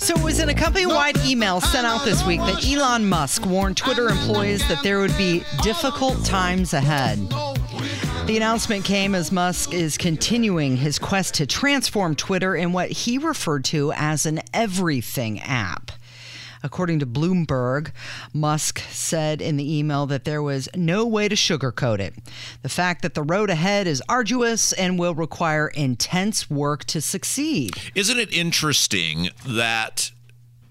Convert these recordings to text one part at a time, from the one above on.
So it was in a company-wide email sent out this week that Elon Musk warned Twitter employees that there would be difficult times ahead. The announcement came as Musk is continuing his quest to transform Twitter in what he referred to as an everything app. According to Bloomberg, Musk said in the email that there was no way to sugarcoat it. The fact that the road ahead is arduous and will require intense work to succeed. Isn't it interesting that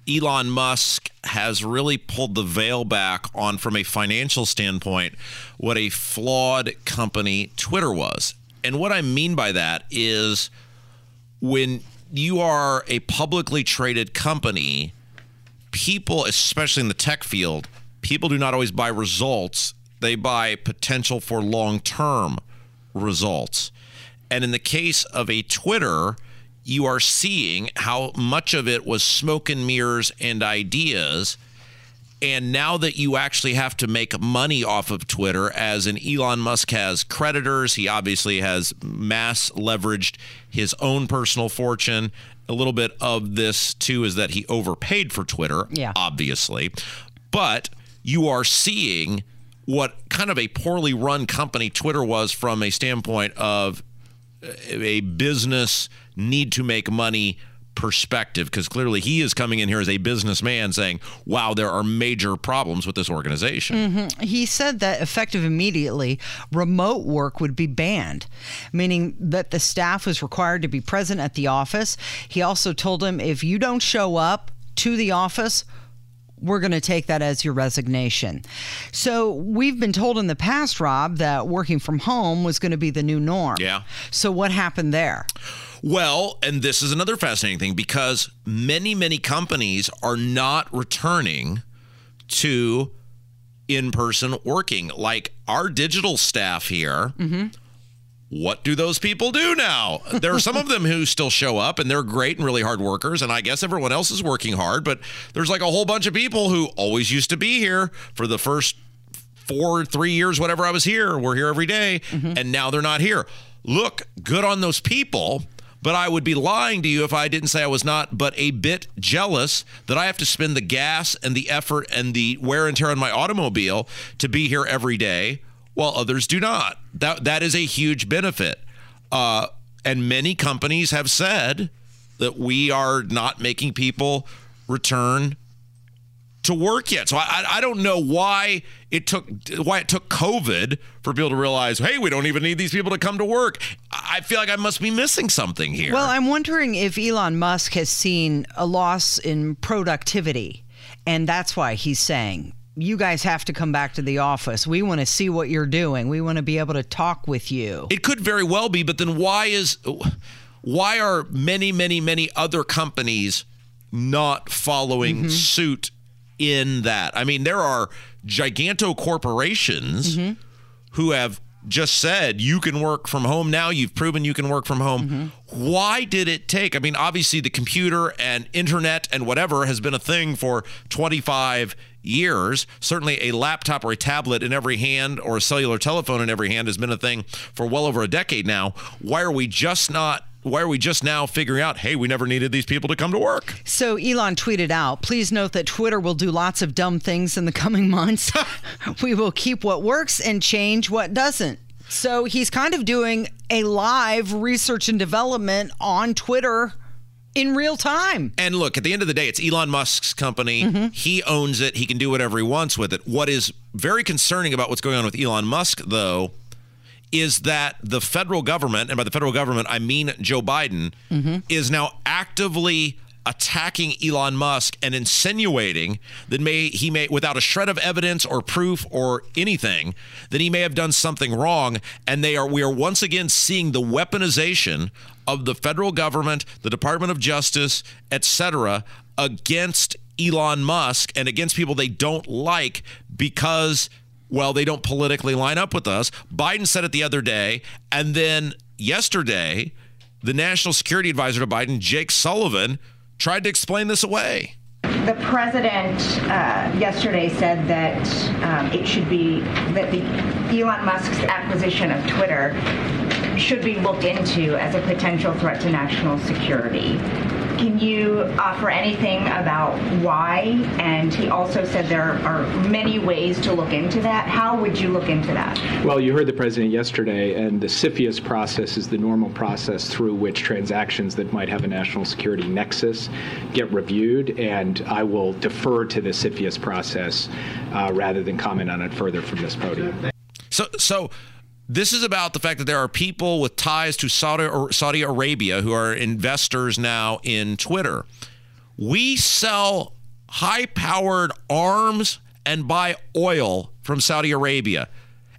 Elon Musk has really pulled the veil back on, from a financial standpoint, what a flawed company Twitter was? And what I mean by that is when you are a publicly traded company, people, especially in the tech field, people do not always buy results, they buy potential for long term results. And in the case of a Twitter, you are seeing how much of it was smoke and mirrors and ideas. And now that you actually have to make money off of Twitter, as an Elon Musk has creditors, he obviously has mass leveraged his own personal fortune. A little bit of this, too, is that he overpaid for Twitter, Yeah. obviously. But you are seeing what kind of a poorly run company Twitter was from a standpoint of a business need to make money perspective because clearly he is coming in here as a businessman saying wow there are major problems with this organization mm-hmm. He said that effective immediately, remote work would be banned, meaning that the staff was required to be present at the office. He also told him if you don't show up to the office, we're going to take that as your resignation. So we've been told in the past, Rob, that working from home was going to be the new norm. Yeah. So what happened there? Well, and this is another fascinating thing because many, many companies are not returning to in person working. Like our digital staff here. Mm-hmm. What do those people do now? There are some of them who still show up and they're great and really hard workers. And I guess everyone else is working hard, but there's like a whole bunch of people who always used to be here for the first four, three years, whatever I was here. We're here every day, mm-hmm. and now they're not here. Look, good on those people. But I would be lying to you if I didn't say I was not but a bit jealous that I have to spend the gas and the effort and the wear and tear on my automobile to be here every day, while others do not. That that is a huge benefit. Uh, and many companies have said that we are not making people return to work yet. So I, I don't know why it took why it took COVID for people to realize, hey, we don't even need these people to come to work. I feel like I must be missing something here. Well, I'm wondering if Elon Musk has seen a loss in productivity, and that's why he's saying, you guys have to come back to the office. We want to see what you're doing. We want to be able to talk with you. It could very well be, but then why is why are many, many, many other companies not following mm-hmm. suit in that? I mean, there are giganto corporations mm-hmm. who have just said you can work from home now. You've proven you can work from home. Mm-hmm. Why did it take? I mean, obviously the computer and internet and whatever has been a thing for 25 years. Certainly a laptop or a tablet in every hand or a cellular telephone in every hand has been a thing for well over a decade now. Why are we just not why are we just now figuring out, hey, we never needed these people to come to work? So Elon tweeted out, please note that Twitter will do lots of dumb things in the coming months. we will keep what works and change what doesn't. So he's kind of doing a live research and development on Twitter in real time. And look, at the end of the day, it's Elon Musk's company. Mm-hmm. He owns it. He can do whatever he wants with it. What is very concerning about what's going on with Elon Musk, though, is that the federal government, and by the federal government, I mean Joe Biden, mm-hmm. is now actively attacking Elon Musk and insinuating that may he may without a shred of evidence or proof or anything that he may have done something wrong. And they are we are once again seeing the weaponization of the federal government, the Department of Justice, etc against Elon Musk and against people they don't like because well, they don't politically line up with us. Biden said it the other day. And then yesterday, the national security advisor to Biden, Jake Sullivan, tried to explain this away. The president uh, yesterday said that um, it should be that the Elon Musk's acquisition of Twitter should be looked into as a potential threat to national security. Can you offer anything about why? And he also said there are many ways to look into that. How would you look into that? Well, you heard the president yesterday, and the CFIUS process is the normal process through which transactions that might have a national security nexus get reviewed, and I will defer to the CFIUS process uh, rather than comment on it further from this podium. So, so this is about the fact that there are people with ties to Saudi, Saudi Arabia who are investors now in Twitter. We sell high powered arms and buy oil from Saudi Arabia.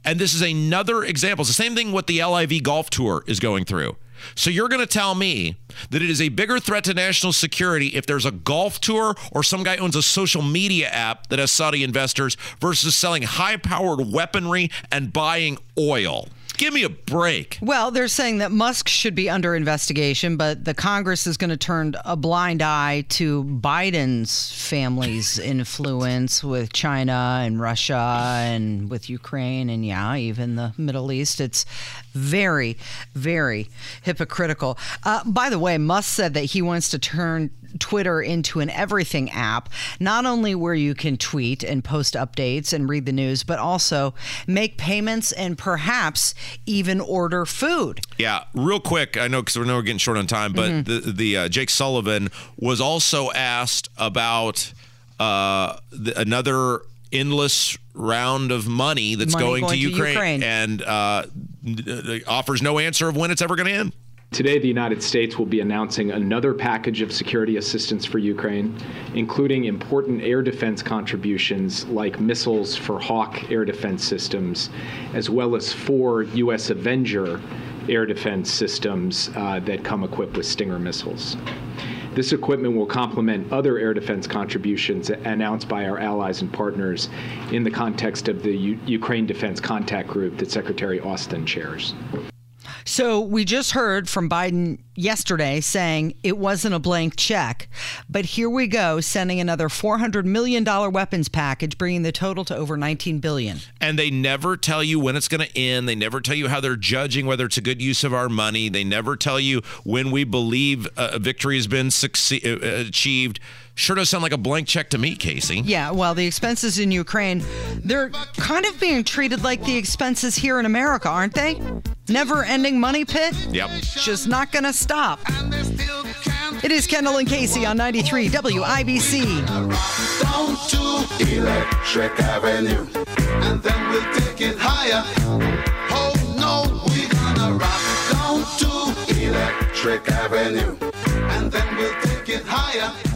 And this is another example. It's the same thing what the LIV golf tour is going through. So you're going to tell me that it is a bigger threat to national security if there's a golf tour or some guy owns a social media app that has Saudi investors versus selling high powered weaponry and buying oil. Give me a break. Well, they're saying that Musk should be under investigation, but the Congress is going to turn a blind eye to Biden's family's influence with China and Russia and with Ukraine and, yeah, even the Middle East. It's very, very hypocritical. Uh, by the way, Musk said that he wants to turn Twitter into an everything app, not only where you can tweet and post updates and read the news, but also make payments and perhaps even order food. Yeah, real quick, I know because we know we're getting short on time, but mm-hmm. the the uh, Jake Sullivan was also asked about uh, the, another endless round of money that's money going, going, to, to Ukraine, Ukraine. and uh, offers no answer of when it's ever going to end. Today, the United States will be announcing another package of security assistance for Ukraine, including important air defense contributions like missiles for Hawk air defense systems, as well as four U.S. Avenger air defense systems uh, that come equipped with Stinger missiles. This equipment will complement other air defense contributions announced by our allies and partners in the context of the U- Ukraine Defense Contact Group that Secretary Austin chairs. So we just heard from Biden yesterday saying it wasn't a blank check. But here we go, sending another $400 million weapons package, bringing the total to over 19 billion. And they never tell you when it's going to end. They never tell you how they're judging whether it's a good use of our money. They never tell you when we believe a victory has been succeed, uh, achieved. Sure does sound like a blank check to me, Casey. Yeah, well, the expenses in Ukraine, they're kind of being treated like the expenses here in America, aren't they? Never ending money pit? Yep. Just not going to stop. It is Kendall and Casey on 93 WIBC. Electric Avenue, and then we'll take it higher. Oh no, we're gonna rock down to Electric Avenue, and then we'll take it higher.